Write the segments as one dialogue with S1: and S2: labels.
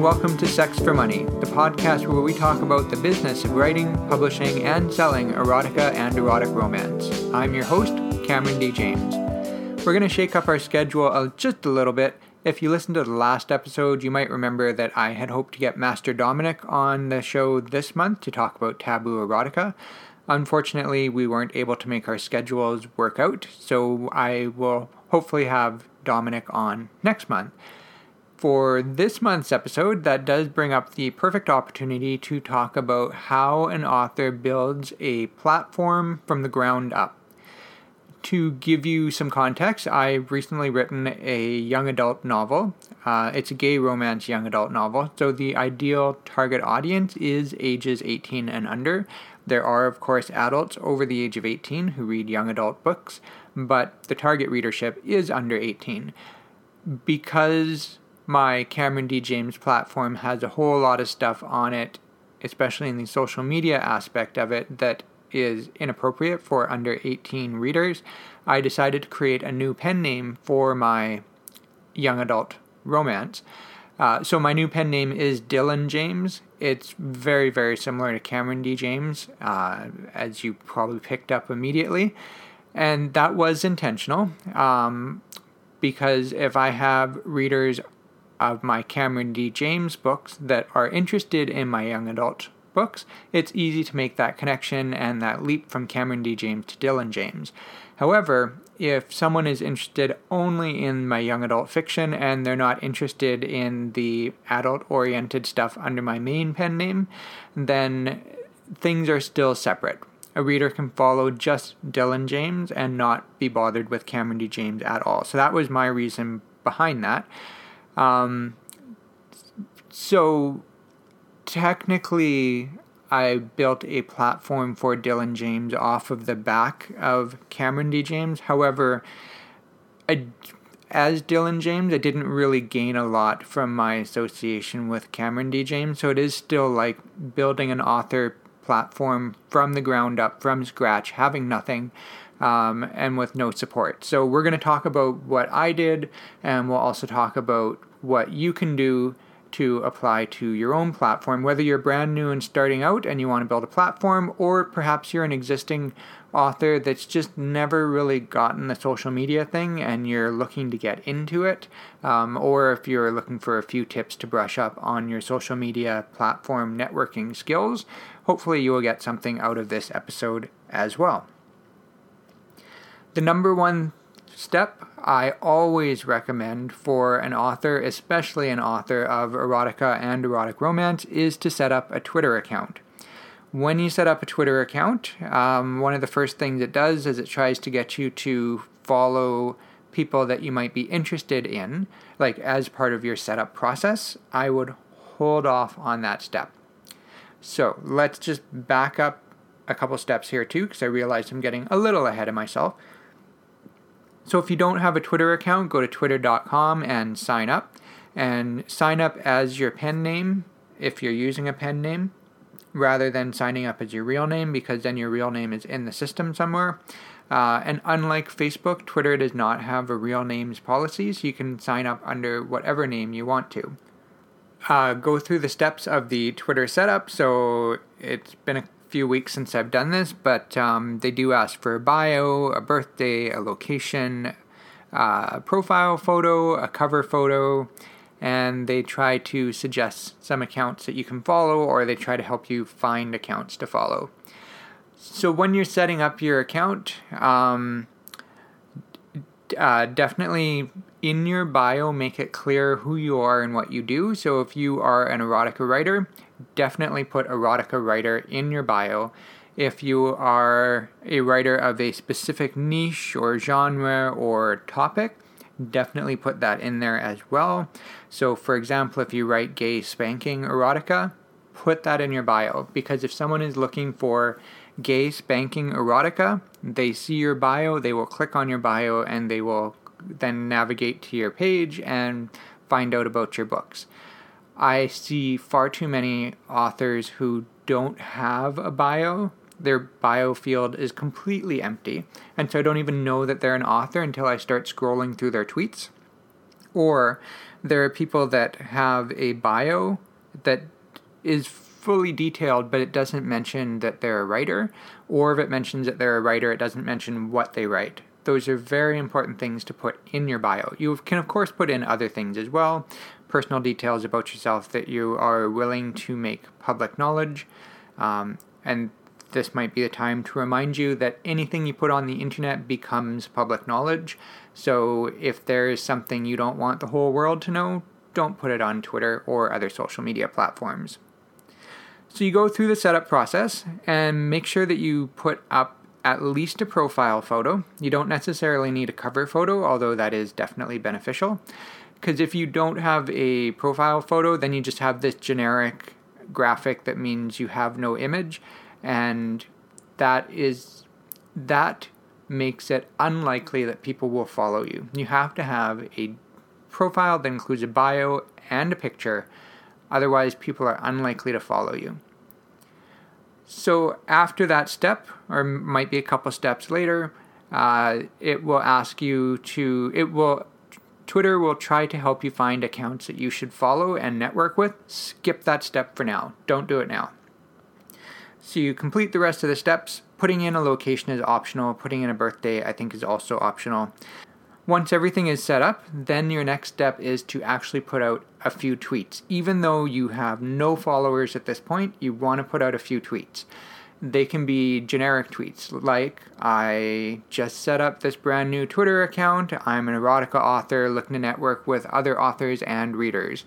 S1: welcome to Sex for Money, the podcast where we talk about the business of writing, publishing, and selling erotica and erotic romance. I'm your host, Cameron D. James. We're going to shake up our schedule just a little bit. If you listened to the last episode, you might remember that I had hoped to get Master Dominic on the show this month to talk about taboo erotica. Unfortunately, we weren't able to make our schedules work out, so I will hopefully have Dominic on next month. For this month's episode, that does bring up the perfect opportunity to talk about how an author builds a platform from the ground up. To give you some context, I've recently written a young adult novel. Uh, it's a gay romance young adult novel, so the ideal target audience is ages 18 and under. There are, of course, adults over the age of 18 who read young adult books, but the target readership is under 18. Because my Cameron D. James platform has a whole lot of stuff on it, especially in the social media aspect of it, that is inappropriate for under 18 readers. I decided to create a new pen name for my young adult romance. Uh, so my new pen name is Dylan James. It's very, very similar to Cameron D. James, uh, as you probably picked up immediately. And that was intentional um, because if I have readers of my Cameron D. James books that are interested in my young adult books, it's easy to make that connection and that leap from Cameron D. James to Dylan James. However, if someone is interested only in my young adult fiction and they're not interested in the adult oriented stuff under my main pen name, then things are still separate. A reader can follow just Dylan James and not be bothered with Cameron D. James at all. So that was my reason behind that. Um, so technically, I built a platform for Dylan James off of the back of Cameron D. James. However, I, as Dylan James, I didn't really gain a lot from my association with Cameron D. James. So it is still like building an author platform from the ground up, from scratch, having nothing um, and with no support. So, we're going to talk about what I did, and we'll also talk about what you can do to apply to your own platform, whether you're brand new and starting out and you want to build a platform, or perhaps you're an existing author that's just never really gotten the social media thing and you're looking to get into it, um, or if you're looking for a few tips to brush up on your social media platform networking skills, hopefully you will get something out of this episode as well. The number one step I always recommend for an author, especially an author of erotica and erotic romance, is to set up a Twitter account. When you set up a Twitter account, um, one of the first things it does is it tries to get you to follow people that you might be interested in, like as part of your setup process. I would hold off on that step. So let's just back up a couple steps here too, because I realize I'm getting a little ahead of myself. So if you don't have a Twitter account, go to twitter.com and sign up. And sign up as your pen name if you're using a pen name rather than signing up as your real name because then your real name is in the system somewhere. Uh, and unlike Facebook, Twitter does not have a real names policy, so you can sign up under whatever name you want to. Uh, go through the steps of the Twitter setup. So it's been a few weeks since I've done this, but um, they do ask for a bio, a birthday, a location, uh, a profile photo, a cover photo, and they try to suggest some accounts that you can follow or they try to help you find accounts to follow. So when you're setting up your account, um, uh, definitely in your bio make it clear who you are and what you do. So if you are an erotica writer, definitely put erotica writer in your bio. If you are a writer of a specific niche or genre or topic, definitely put that in there as well. So, for example, if you write gay spanking erotica, put that in your bio because if someone is looking for gay spanking erotica, they see your bio, they will click on your bio, and they will then navigate to your page and find out about your books. I see far too many authors who don't have a bio. Their bio field is completely empty. And so I don't even know that they're an author until I start scrolling through their tweets. Or there are people that have a bio that is fully detailed, but it doesn't mention that they're a writer, or if it mentions that they're a writer, it doesn't mention what they write. Those are very important things to put in your bio. You can, of course, put in other things as well, personal details about yourself that you are willing to make public knowledge. Um, and this might be a time to remind you that anything you put on the internet becomes public knowledge. So if there is something you don't want the whole world to know, don't put it on Twitter or other social media platforms. So you go through the setup process and make sure that you put up at least a profile photo. You don't necessarily need a cover photo, although that is definitely beneficial. Because if you don't have a profile photo, then you just have this generic graphic that means you have no image, and that is that makes it unlikely that people will follow you. You have to have a profile that includes a bio and a picture, otherwise, people are unlikely to follow you. So, after that step, or might be a couple steps later, uh, it will ask you to, it will, Twitter will try to help you find accounts that you should follow and network with. Skip that step for now. Don't do it now. So, you complete the rest of the steps. Putting in a location is optional, putting in a birthday, I think, is also optional. Once everything is set up, then your next step is to actually put out a few tweets. Even though you have no followers at this point, you want to put out a few tweets. They can be generic tweets like, I just set up this brand new Twitter account. I'm an erotica author looking to network with other authors and readers.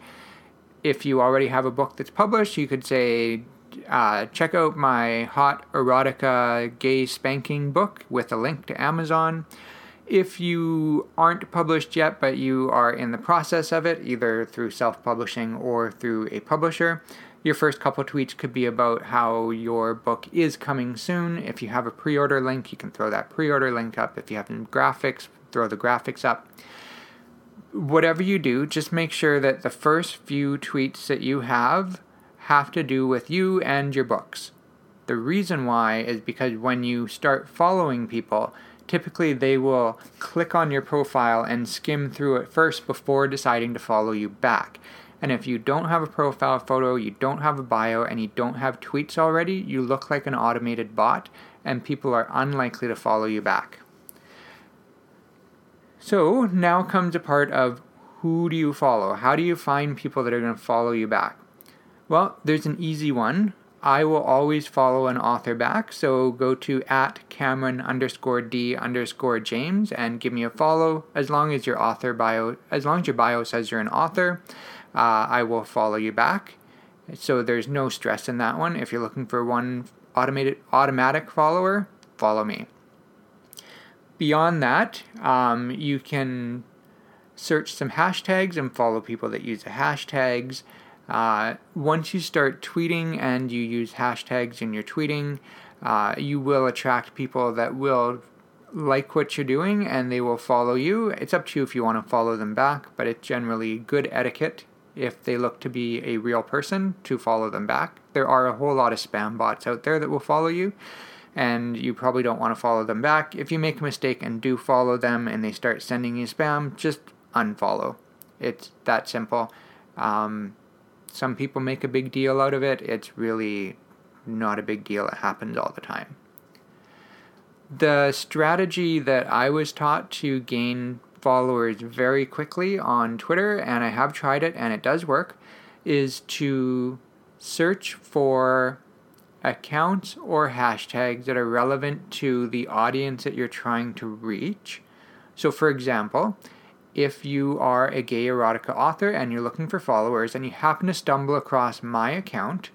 S1: If you already have a book that's published, you could say, uh, check out my hot erotica gay spanking book with a link to Amazon if you aren't published yet, but you are in the process of it, either through self publishing or through a publisher, your first couple tweets could be about how your book is coming soon. If you have a pre order link, you can throw that pre order link up. If you have graphics, throw the graphics up. Whatever you do, just make sure that the first few tweets that you have have to do with you and your books. The reason why is because when you start following people, typically they will click on your profile and skim through it first before deciding to follow you back. And if you don't have a profile photo, you don't have a bio, and you don't have tweets already, you look like an automated bot, and people are unlikely to follow you back. So now comes a part of who do you follow? How do you find people that are going to follow you back? Well, there's an easy one. I will always follow an author back. So go to at Cameron underscore D underscore James and give me a follow. As long as your author bio, as long as your bio says you're an author, uh, I will follow you back. So there's no stress in that one. If you're looking for one automated automatic follower, follow me. Beyond that, um, you can search some hashtags and follow people that use the hashtags. Uh, once you start tweeting and you use hashtags in your tweeting, uh, you will attract people that will like what you're doing and they will follow you. It's up to you if you want to follow them back, but it's generally good etiquette if they look to be a real person to follow them back. There are a whole lot of spam bots out there that will follow you, and you probably don't want to follow them back. If you make a mistake and do follow them and they start sending you spam, just unfollow. It's that simple. Um, some people make a big deal out of it. It's really not a big deal. It happens all the time. The strategy that I was taught to gain followers very quickly on Twitter, and I have tried it and it does work, is to search for accounts or hashtags that are relevant to the audience that you're trying to reach. So, for example, if you are a gay erotica author and you're looking for followers and you happen to stumble across my account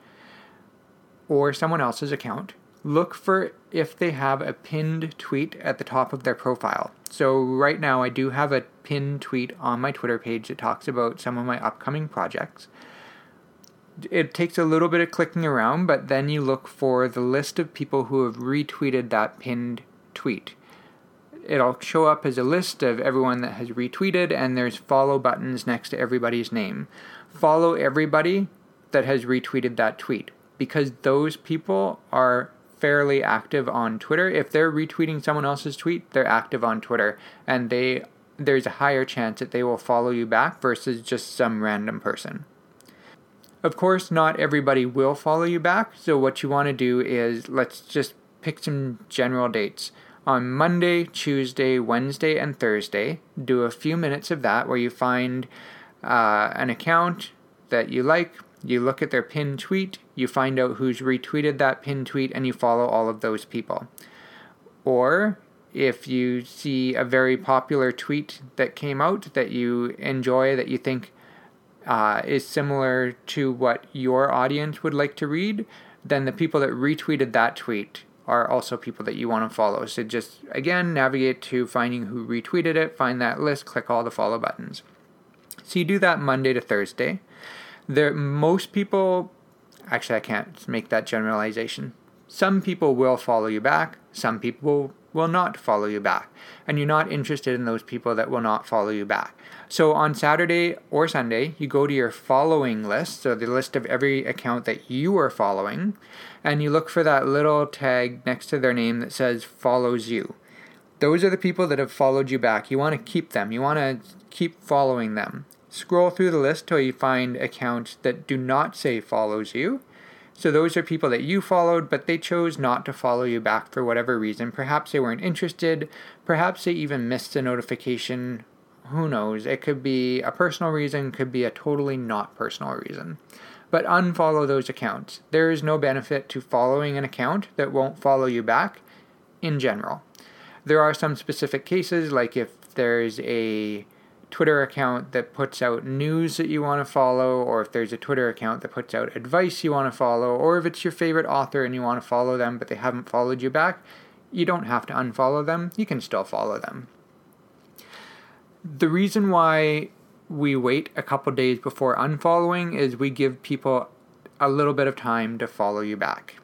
S1: or someone else's account, look for if they have a pinned tweet at the top of their profile. So, right now, I do have a pinned tweet on my Twitter page that talks about some of my upcoming projects. It takes a little bit of clicking around, but then you look for the list of people who have retweeted that pinned tweet it'll show up as a list of everyone that has retweeted, and there's follow buttons next to everybody's name. Follow everybody that has retweeted that tweet because those people are fairly active on Twitter. If they're retweeting someone else's tweet, they're active on Twitter and they there's a higher chance that they will follow you back versus just some random person. Of course, not everybody will follow you back, so what you want to do is let's just pick some general dates. On Monday, Tuesday, Wednesday, and Thursday, do a few minutes of that where you find uh, an account that you like, you look at their pinned tweet, you find out who's retweeted that pinned tweet, and you follow all of those people. Or if you see a very popular tweet that came out that you enjoy, that you think uh, is similar to what your audience would like to read, then the people that retweeted that tweet are also people that you want to follow. So just again navigate to finding who retweeted it, find that list, click all the follow buttons. So you do that Monday to Thursday. There most people actually I can't make that generalization. Some people will follow you back, some people will not follow you back. And you're not interested in those people that will not follow you back. So on Saturday or Sunday, you go to your following list, so the list of every account that you are following, and you look for that little tag next to their name that says follows you. Those are the people that have followed you back. You want to keep them, you want to keep following them. Scroll through the list till you find accounts that do not say follows you. So those are people that you followed, but they chose not to follow you back for whatever reason. Perhaps they weren't interested, perhaps they even missed a notification. Who knows? It could be a personal reason, could be a totally not personal reason but unfollow those accounts. There is no benefit to following an account that won't follow you back in general. There are some specific cases, like if there's a Twitter account that puts out news that you want to follow, or if there's a Twitter account that puts out advice you want to follow, or if it's your favorite author and you want to follow them but they haven't followed you back, you don't have to unfollow them. You can still follow them. The reason why we wait a couple days before unfollowing is we give people a little bit of time to follow you back.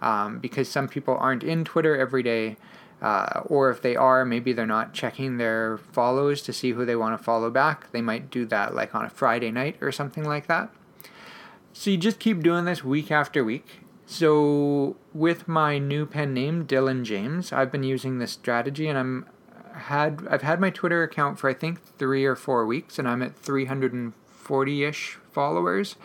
S1: Um, because some people aren't in Twitter every day, uh, or if they are, maybe they're not checking their follows to see who they want to follow back. They might do that like on a Friday night or something like that. So you just keep doing this week after week. So with my new pen name, Dylan James, I've been using this strategy and I'm had I've had my Twitter account for I think three or four weeks, and I'm at 340-ish followers,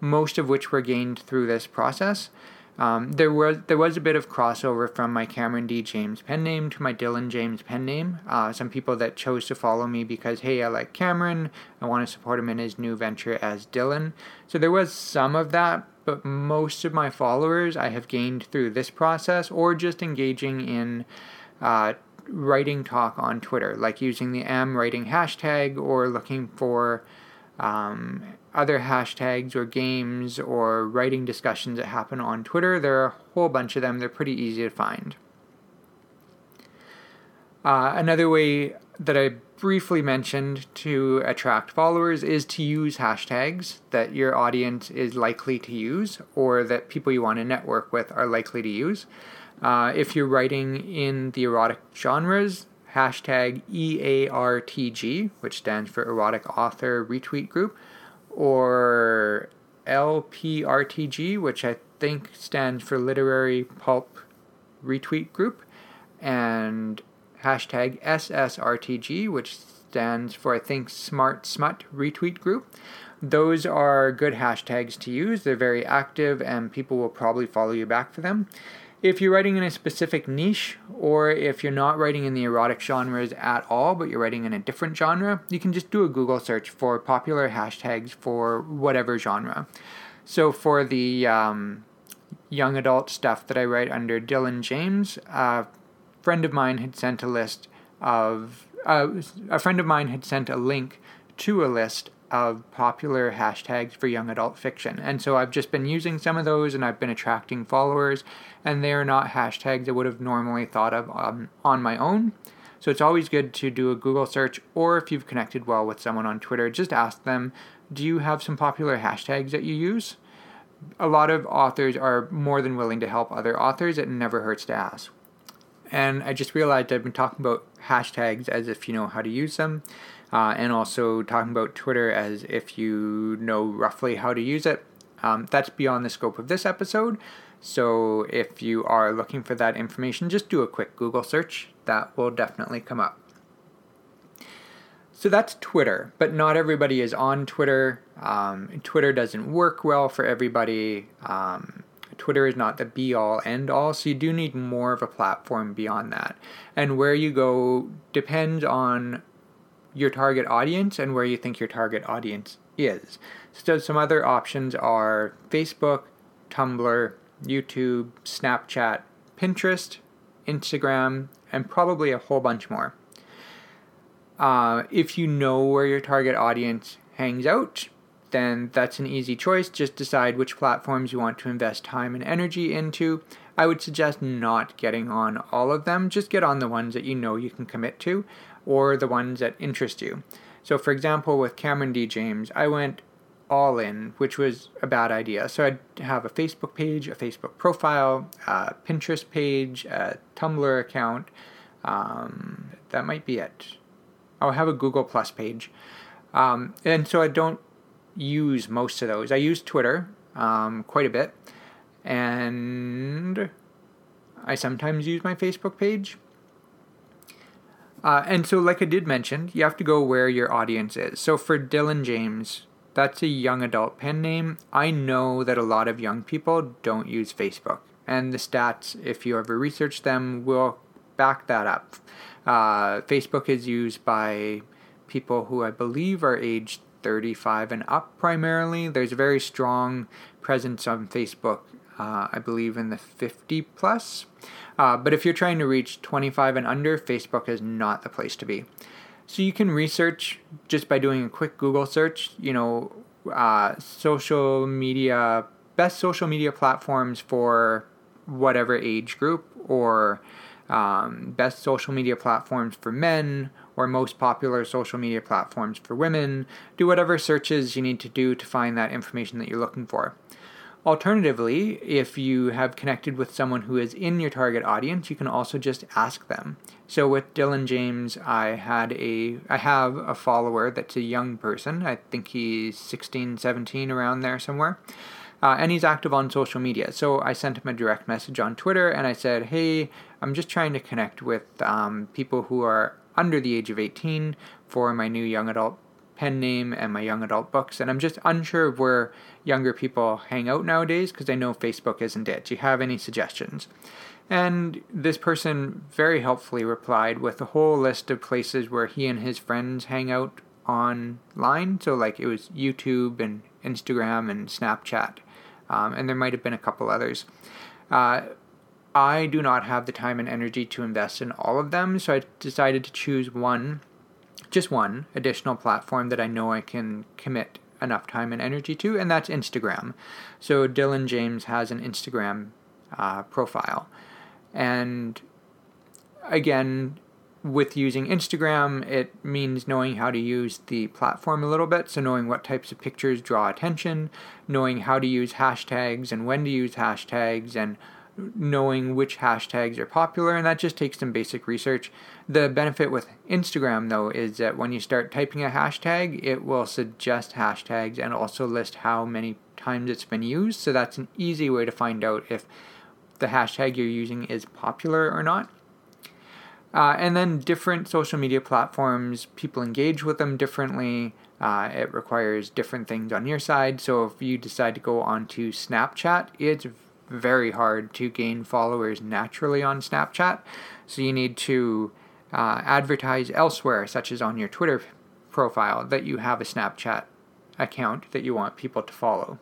S1: most of which were gained through this process. Um, there was there was a bit of crossover from my Cameron D James pen name to my Dylan James pen name. Uh, some people that chose to follow me because hey, I like Cameron, I want to support him in his new venture as Dylan. So there was some of that, but most of my followers I have gained through this process or just engaging in uh, writing talk on Twitter, like using the am writing hashtag or looking for um, other hashtags or games or writing discussions that happen on Twitter. There are a whole bunch of them, they're pretty easy to find. Uh, another way that I briefly mentioned to attract followers is to use hashtags that your audience is likely to use or that people you want to network with are likely to use. Uh, if you're writing in the erotic genres, hashtag EARTG, which stands for Erotic Author Retweet Group, or LPRTG, which I think stands for Literary Pulp Retweet Group, and hashtag SSRTG, which stands for, I think, Smart Smut Retweet Group. Those are good hashtags to use. They're very active, and people will probably follow you back for them. If you're writing in a specific niche, or if you're not writing in the erotic genres at all, but you're writing in a different genre, you can just do a Google search for popular hashtags for whatever genre. So for the um, young adult stuff that I write under Dylan James, a friend of mine had sent a list of uh, a friend of mine had sent a link to a list of popular hashtags for young adult fiction. And so I've just been using some of those and I've been attracting followers, and they are not hashtags I would have normally thought of um, on my own. So it's always good to do a Google search, or if you've connected well with someone on Twitter, just ask them, Do you have some popular hashtags that you use? A lot of authors are more than willing to help other authors. It never hurts to ask. And I just realized I've been talking about hashtags as if you know how to use them uh, and also talking about Twitter as if you know roughly how to use it. Um, that's beyond the scope of this episode. So if you are looking for that information, just do a quick Google search. That will definitely come up. So that's Twitter, but not everybody is on Twitter. Um, Twitter doesn't work well for everybody. Um, Twitter is not the be all end all, so you do need more of a platform beyond that. And where you go depends on your target audience and where you think your target audience is. So some other options are Facebook, Tumblr, YouTube, Snapchat, Pinterest, Instagram, and probably a whole bunch more. Uh, if you know where your target audience hangs out, then that's an easy choice. Just decide which platforms you want to invest time and energy into. I would suggest not getting on all of them, just get on the ones that you know you can commit to or the ones that interest you. So, for example, with Cameron D. James, I went all in, which was a bad idea. So, I'd have a Facebook page, a Facebook profile, a Pinterest page, a Tumblr account. Um, that might be it. I'll have a Google Plus page. Um, and so I don't use most of those. I use Twitter um, quite a bit, and I sometimes use my Facebook page. Uh, and so, like I did mention, you have to go where your audience is. So for Dylan James, that's a young adult pen name. I know that a lot of young people don't use Facebook, and the stats, if you ever research them, will back that up. Uh, Facebook is used by people who I believe are aged 35 and up primarily. There's a very strong presence on Facebook, uh, I believe, in the 50 plus. Uh, but if you're trying to reach 25 and under, Facebook is not the place to be. So you can research just by doing a quick Google search, you know, uh, social media, best social media platforms for whatever age group or um, best social media platforms for men or most popular social media platforms for women. Do whatever searches you need to do to find that information that you're looking for. Alternatively, if you have connected with someone who is in your target audience, you can also just ask them. So with Dylan James, I had a I have a follower that's a young person. I think he's 16, 17 around there somewhere. Uh, and he's active on social media. So I sent him a direct message on Twitter and I said, Hey, I'm just trying to connect with um, people who are under the age of 18 for my new young adult pen name and my young adult books. And I'm just unsure of where younger people hang out nowadays because I know Facebook isn't it. Do you have any suggestions? And this person very helpfully replied with a whole list of places where he and his friends hang out online. So, like, it was YouTube and Instagram and Snapchat um, and there might have been a couple others. Uh, I do not have the time and energy to invest in all of them, so I decided to choose one, just one additional platform that I know I can commit enough time and energy to, and that's Instagram. So Dylan James has an Instagram uh, profile. And again, with using Instagram, it means knowing how to use the platform a little bit. So, knowing what types of pictures draw attention, knowing how to use hashtags and when to use hashtags, and knowing which hashtags are popular. And that just takes some basic research. The benefit with Instagram, though, is that when you start typing a hashtag, it will suggest hashtags and also list how many times it's been used. So, that's an easy way to find out if the hashtag you're using is popular or not. Uh, and then different social media platforms, people engage with them differently. Uh, it requires different things on your side. So if you decide to go onto Snapchat, it's very hard to gain followers naturally on Snapchat. So you need to uh, advertise elsewhere, such as on your Twitter profile, that you have a Snapchat account that you want people to follow.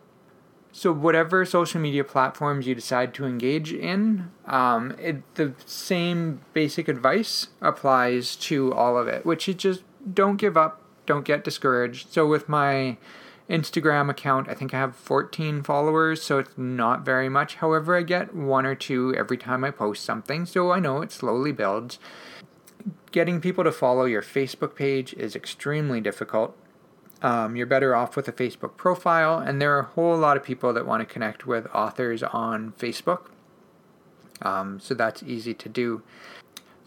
S1: So whatever social media platforms you decide to engage in, um, it, the same basic advice applies to all of it, which is just don't give up, don't get discouraged. So with my Instagram account, I think I have 14 followers, so it's not very much. However, I get one or two every time I post something, so I know it slowly builds. Getting people to follow your Facebook page is extremely difficult um, you're better off with a Facebook profile. And there are a whole lot of people that want to connect with authors on Facebook. Um, so that's easy to do.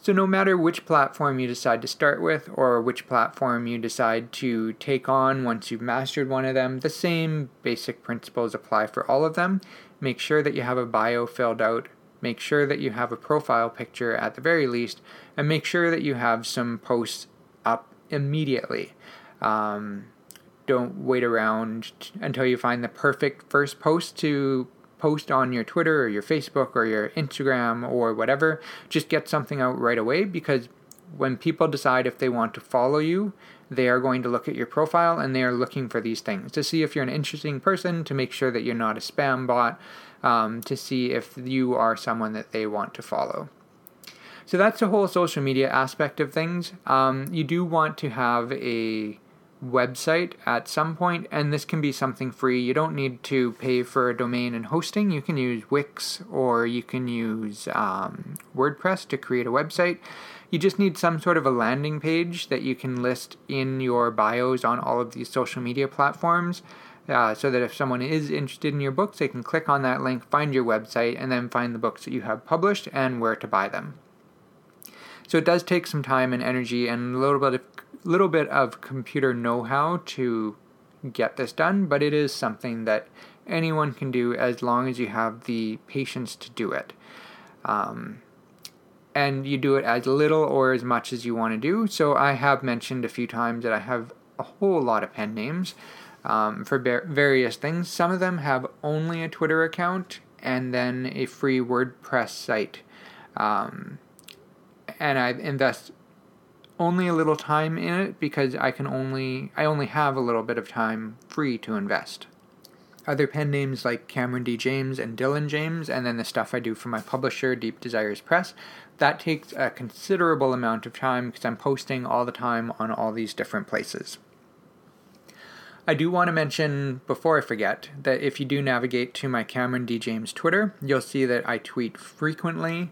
S1: So, no matter which platform you decide to start with or which platform you decide to take on once you've mastered one of them, the same basic principles apply for all of them. Make sure that you have a bio filled out, make sure that you have a profile picture at the very least, and make sure that you have some posts up immediately. Um, don't wait around until you find the perfect first post to post on your Twitter or your Facebook or your Instagram or whatever. Just get something out right away because when people decide if they want to follow you, they are going to look at your profile and they are looking for these things to see if you're an interesting person, to make sure that you're not a spam bot, um, to see if you are someone that they want to follow. So that's the whole social media aspect of things. Um, you do want to have a website at some point, and this can be something free. You don't need to pay for a domain and hosting. You can use Wix or you can use um, WordPress to create a website. You just need some sort of a landing page that you can list in your bios on all of these social media platforms. Uh, so that if someone is interested in your books, they can click on that link, find your website, and then find the books that you have published and where to buy them. So it does take some time and energy and a little bit of little bit of computer know-how to get this done, but it is something that anyone can do as long as you have the patience to do it. Um, and you do it as little or as much as you want to do. So I have mentioned a few times that I have a whole lot of pen names um, for various things. Some of them have only a Twitter account and then a free WordPress site. Um, and I invest only a little time in it because I can only I only have a little bit of time free to invest. Other pen names like Cameron D. James and Dylan James, and then the stuff I do for my publisher, Deep Desires Press, that takes a considerable amount of time because I'm posting all the time on all these different places. I do want to mention, before I forget, that if you do navigate to my Cameron D. James Twitter, you'll see that I tweet frequently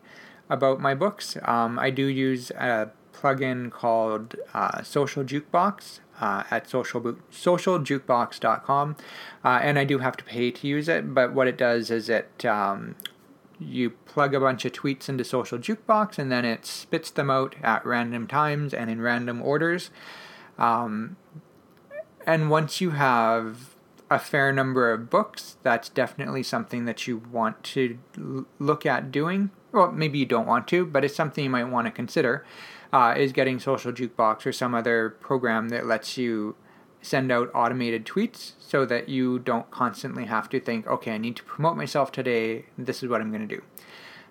S1: about my books. Um, I do use a plugin called uh, Social Jukebox uh, at social socialjukebox.com, uh, and I do have to pay to use it. But what it does is it um, you plug a bunch of tweets into Social Jukebox, and then it spits them out at random times and in random orders. Um, and once you have a fair number of books, that's definitely something that you want to l- look at doing. Well, maybe you don't want to, but it's something you might want to consider uh, is getting Social Jukebox or some other program that lets you send out automated tweets so that you don't constantly have to think, okay, I need to promote myself today. This is what I'm going to do.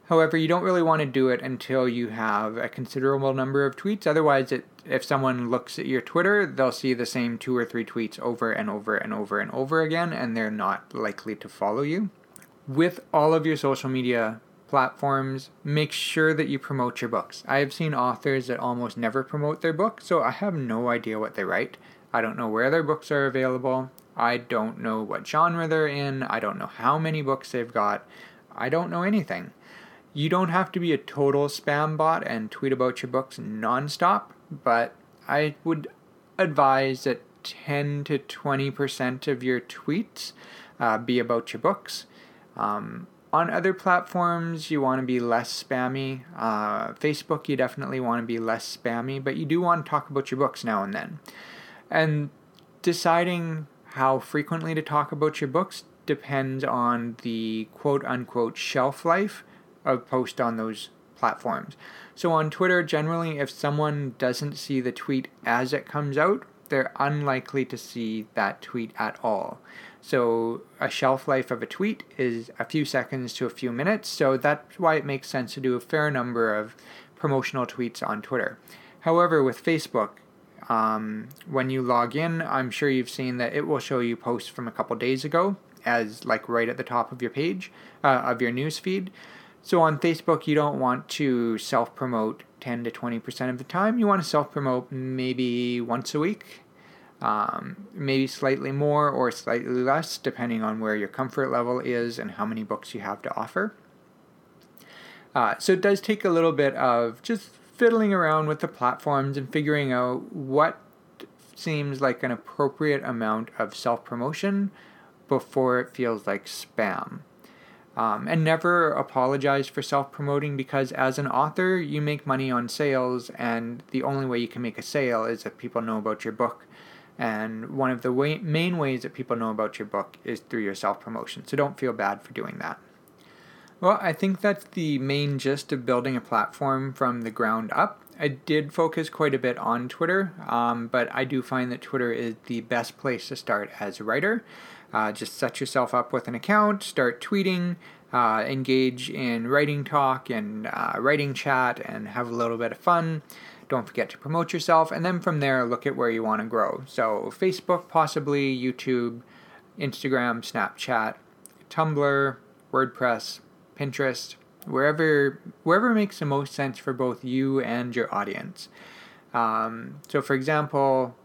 S1: However, you don't really want to do it until you have a considerable number of tweets. Otherwise, it, if someone looks at your Twitter, they'll see the same two or three tweets over and over and over and over again, and they're not likely to follow you. With all of your social media platforms, make sure that you promote your books. I have seen authors that almost never promote their book, so I have no idea what they write. I don't know where their books are available. I don't know what genre they're in. I don't know how many books they've got. I don't know anything. You don't have to be a total spam bot and tweet about your books nonstop, but I would advise that 10 to 20% of your tweets uh, be about your books. Um, on other platforms, you want to be less spammy. Uh, Facebook, you definitely want to be less spammy, but you do want to talk about your books now and then. And deciding how frequently to talk about your books depends on the quote unquote shelf life of post on those platforms. So on Twitter, generally, if someone doesn't see the tweet as it comes out, they're unlikely to see that tweet at all. So a shelf life of a tweet is a few seconds to a few minutes. So that's why it makes sense to do a fair number of promotional tweets on Twitter. However, with Facebook, um, when you log in, I'm sure you've seen that it will show you posts from a couple days ago as like right at the top of your page uh, of your news feed. So on Facebook, you don't want to self promote 10 to 20% of the time. You want to self promote maybe once a week um, maybe slightly more or slightly less, depending on where your comfort level is and how many books you have to offer. Uh, so it does take a little bit of just fiddling around with the platforms and figuring out what seems like an appropriate amount of self promotion before it feels like spam. Um, and never apologize for self promoting because as an author, you make money on sales, and the only way you can make a sale is if people know about your book and one of the way, main ways that people know about your book is through your self promotion. So don't feel bad for doing that. Well, I think that's the main gist of building a platform from the ground up. I did focus quite a bit on Twitter, um, but I do find that Twitter is the best place to start as a writer. Uh, just set yourself up with an account, start tweeting, uh, engage in writing talk and uh, writing chat, and have a little bit of fun. Don't forget to promote yourself, and then from there, look at where you want to grow. So, Facebook, possibly, YouTube, Instagram, Snapchat, Tumblr, WordPress, Pinterest, wherever wherever makes the most sense for both you and your audience. Um, so, for example,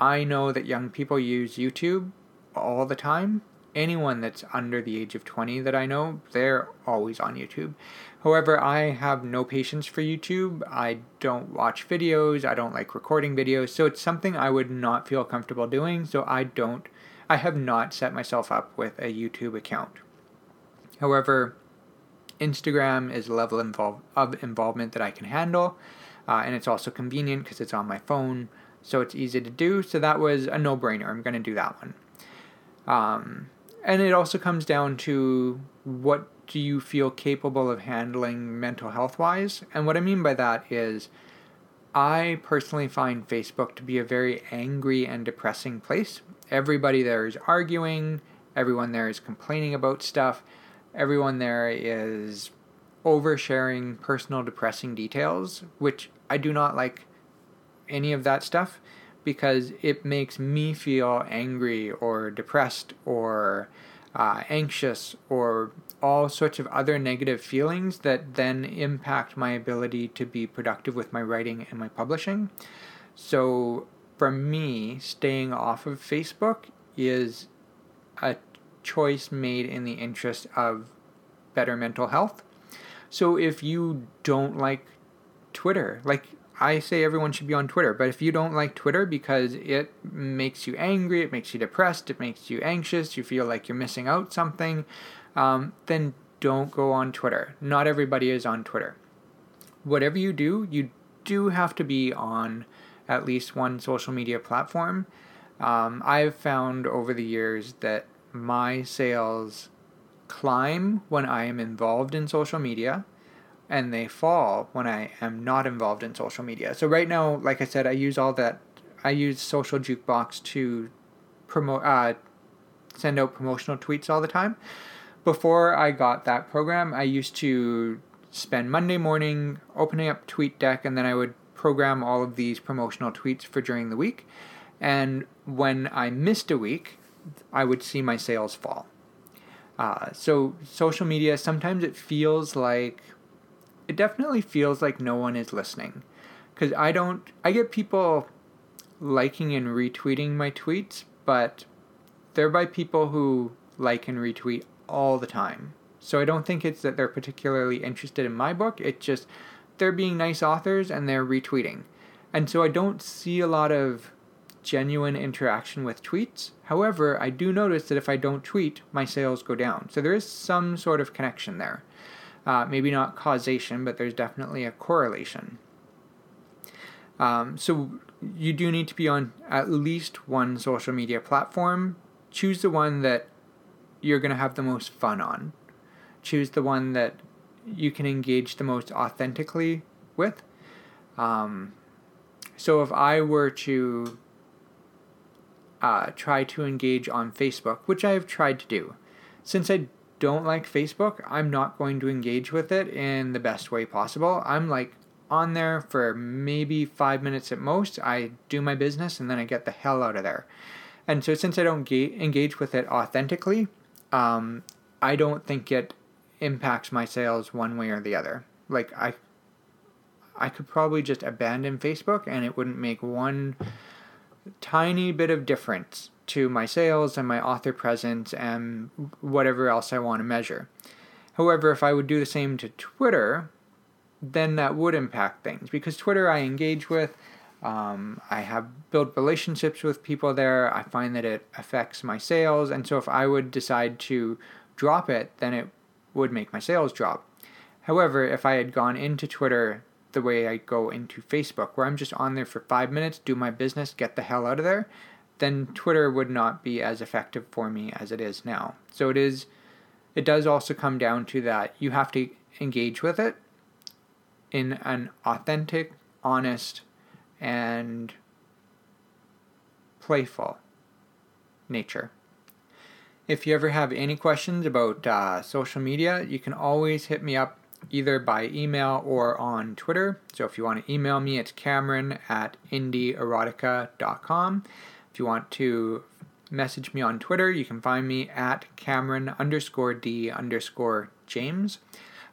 S1: I know that young people use YouTube all the time. Anyone that's under the age of 20 that I know, they're always on YouTube. However, I have no patience for YouTube. I don't watch videos. I don't like recording videos. So it's something I would not feel comfortable doing. So I don't, I have not set myself up with a YouTube account. However, Instagram is a level involve, of involvement that I can handle, uh, and it's also convenient because it's on my phone, so it's easy to do. So that was a no brainer. I'm going to do that one. Um, and it also comes down to what do you feel capable of handling mental health wise? And what I mean by that is, I personally find Facebook to be a very angry and depressing place. Everybody there is arguing, everyone there is complaining about stuff everyone there is oversharing personal depressing details, which I do not like any of that stuff because it makes me feel angry or depressed or uh, anxious or all sorts of other negative feelings that then impact my ability to be productive with my writing and my publishing. So, for me, staying off of Facebook is a choice made in the interest of better mental health. So if you don't like Twitter, like I say everyone should be on Twitter, but if you don't like Twitter because it makes you angry, it makes you depressed, it makes you anxious, you feel like you're missing out something, um, then don't go on Twitter. Not everybody is on Twitter. Whatever you do, you do have to be on at least one social media platform. Um, I've found over the years that my sales climb when I am involved in social media and they fall when I am not involved in social media. So right now, like I said, I use all that I use social jukebox to promote uh, send out promotional tweets all the time. Before I got that program, I used to spend Monday morning opening up TweetDeck and then I would program all of these promotional tweets for during the week. And when I missed a week, I would see my sales fall. Uh, so social media sometimes it feels like it definitely feels like no one is listening because I don't I get people liking and retweeting my tweets, but they're by people who like and retweet all the time. So I don't think it's that they're particularly interested in my book. It's just they're being nice authors and they're retweeting. And so I don't see a lot of genuine interaction with tweets. However, I do notice that if I don't tweet, my sales go down. So there is some sort of connection there. Uh, maybe not causation, but there's definitely a correlation. Um, so you do need to be on at least one social media platform. Choose the one that you're going to have the most fun on. Choose the one that you can engage the most authentically with. Um, so if I were to uh, try to engage on Facebook, which I have tried to do. Since I don't like Facebook, I'm not going to engage with it in the best way possible. I'm like on there for maybe five minutes at most. I do my business and then I get the hell out of there. And so, since I don't ga- engage with it authentically, um, I don't think it impacts my sales one way or the other. Like I, I could probably just abandon Facebook and it wouldn't make one tiny bit of difference to my sales and my author presence and whatever else I want to measure. However, if I would do the same to Twitter, then that would impact things because Twitter I engage with. Um, I have built relationships with people there. I find that it affects my sales. And so if I would decide to drop it, then it would make my sales drop. However, if I had gone into Twitter the way I go into Facebook, where I'm just on there for five minutes, do my business, get the hell out of there, then Twitter would not be as effective for me as it is now. So it is it does also come down to that you have to engage with it in an authentic, honest, and playful nature. If you ever have any questions about uh, social media, you can always hit me up either by email or on Twitter. So if you want to email me, it's Cameron at indieerotica.com. If you want to message me on Twitter, you can find me at Cameron underscore D underscore James.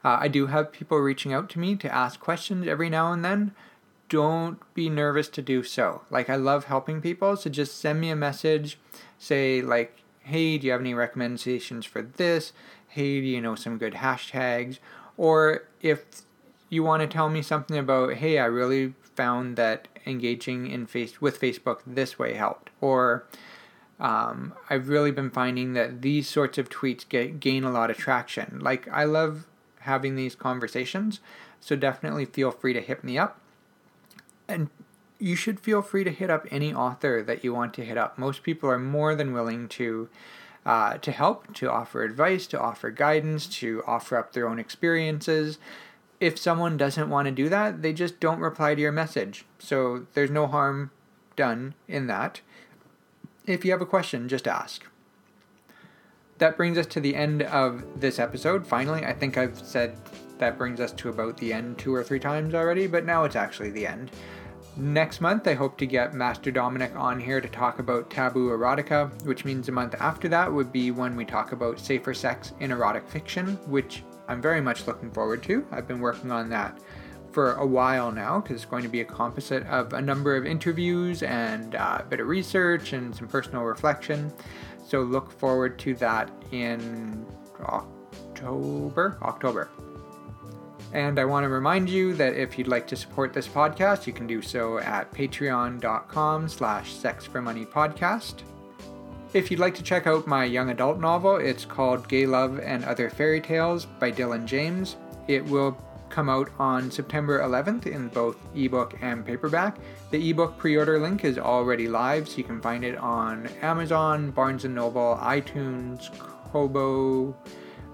S1: Uh, I do have people reaching out to me to ask questions every now and then. Don't be nervous to do so. Like, I love helping people, so just send me a message. Say, like, hey, do you have any recommendations for this? Hey, do you know some good hashtags? Or if you want to tell me something about, hey, I really found that engaging in face with Facebook this way helped, or um, I've really been finding that these sorts of tweets get gain a lot of traction. Like I love having these conversations, so definitely feel free to hit me up. And you should feel free to hit up any author that you want to hit up. Most people are more than willing to uh, to help, to offer advice, to offer guidance, to offer up their own experiences. If someone doesn't want to do that, they just don't reply to your message. So there's no harm done in that. If you have a question, just ask. That brings us to the end of this episode. Finally, I think I've said that brings us to about the end two or three times already, but now it's actually the end. Next month, I hope to get Master Dominic on here to talk about taboo erotica, which means a month after that would be when we talk about safer sex in erotic fiction, which I'm very much looking forward to. I've been working on that for a while now because it's going to be a composite of a number of interviews and uh, a bit of research and some personal reflection. So look forward to that in October. October. And I want to remind you that if you'd like to support this podcast, you can do so at patreon.com slash sexformoneypodcast. If you'd like to check out my young adult novel, it's called Gay Love and Other Fairy Tales by Dylan James. It will come out on September 11th in both ebook and paperback. The ebook pre-order link is already live, so you can find it on Amazon, Barnes & Noble, iTunes, Kobo,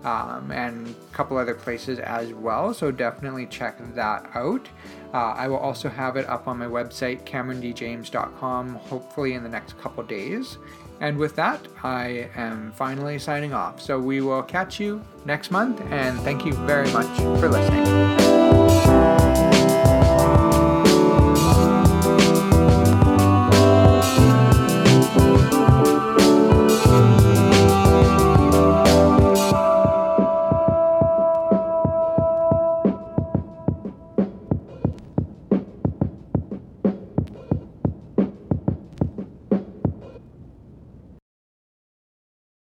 S1: um, and a couple other places as well. So definitely check that out. Uh, I will also have it up on my website, CameronDJames.com, hopefully in the next couple days. And with that, I am finally signing off. So we will catch you next month, and thank you very much for listening.